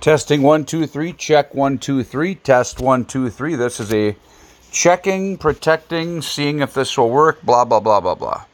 Testing one, two, three, check one, two, three, test one, two, three. This is a checking, protecting, seeing if this will work, blah, blah, blah, blah, blah.